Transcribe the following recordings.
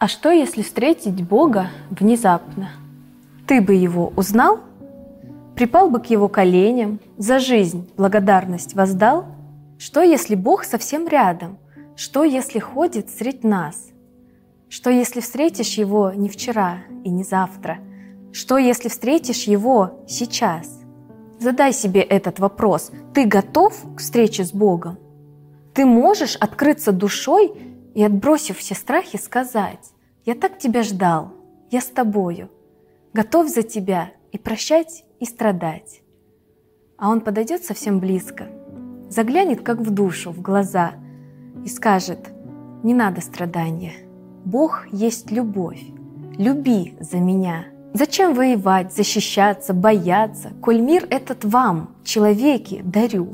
А что, если встретить Бога внезапно? Ты бы его узнал? Припал бы к его коленям, за жизнь благодарность воздал? Что, если Бог совсем рядом? Что, если ходит средь нас? Что, если встретишь его не вчера и не завтра? Что, если встретишь его сейчас? Задай себе этот вопрос. Ты готов к встрече с Богом? Ты можешь открыться душой и, отбросив все страхи, сказать, «Я так тебя ждал, я с тобою, готов за тебя и прощать, и страдать». А он подойдет совсем близко, заглянет как в душу, в глаза и скажет, «Не надо страдания, Бог есть любовь, люби за меня». Зачем воевать, защищаться, бояться, коль мир этот вам, человеки, дарю?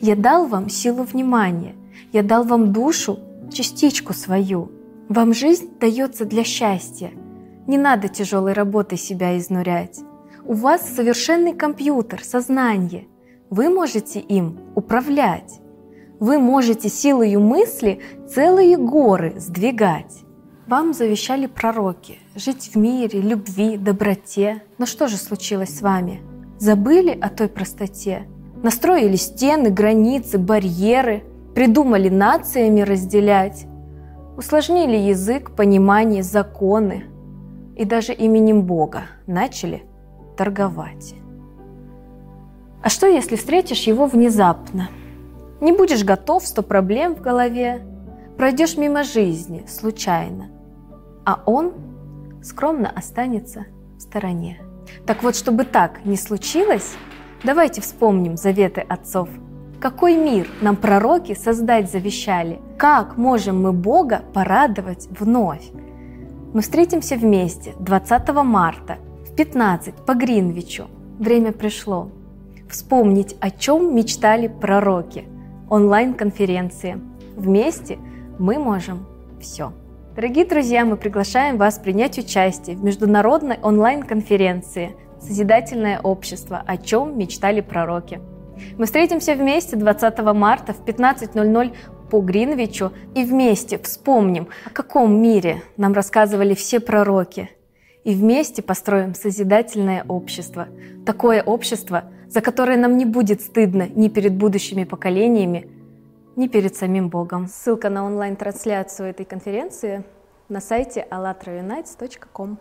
Я дал вам силу внимания, я дал вам душу, частичку свою. Вам жизнь дается для счастья. Не надо тяжелой работой себя изнурять. У вас совершенный компьютер, сознание. Вы можете им управлять. Вы можете силою мысли целые горы сдвигать. Вам завещали пророки жить в мире, любви, доброте. Но что же случилось с вами? Забыли о той простоте? Настроили стены, границы, барьеры, придумали нациями разделять, усложнили язык, понимание, законы и даже именем Бога начали торговать. А что, если встретишь его внезапно? Не будешь готов, сто проблем в голове, пройдешь мимо жизни случайно, а он скромно останется в стороне. Так вот, чтобы так не случилось, давайте вспомним заветы отцов – какой мир нам пророки создать завещали? Как можем мы Бога порадовать вновь? Мы встретимся вместе 20 марта в 15 по Гринвичу. Время пришло. Вспомнить, о чем мечтали пророки. Онлайн-конференции. Вместе мы можем все. Дорогие друзья, мы приглашаем вас принять участие в международной онлайн-конференции «Созидательное общество. О чем мечтали пророки». Мы встретимся вместе 20 марта в 15.00 по Гринвичу и вместе вспомним, о каком мире нам рассказывали все пророки. И вместе построим созидательное общество. Такое общество, за которое нам не будет стыдно ни перед будущими поколениями, ни перед самим Богом. Ссылка на онлайн-трансляцию этой конференции на сайте allatraunites.com.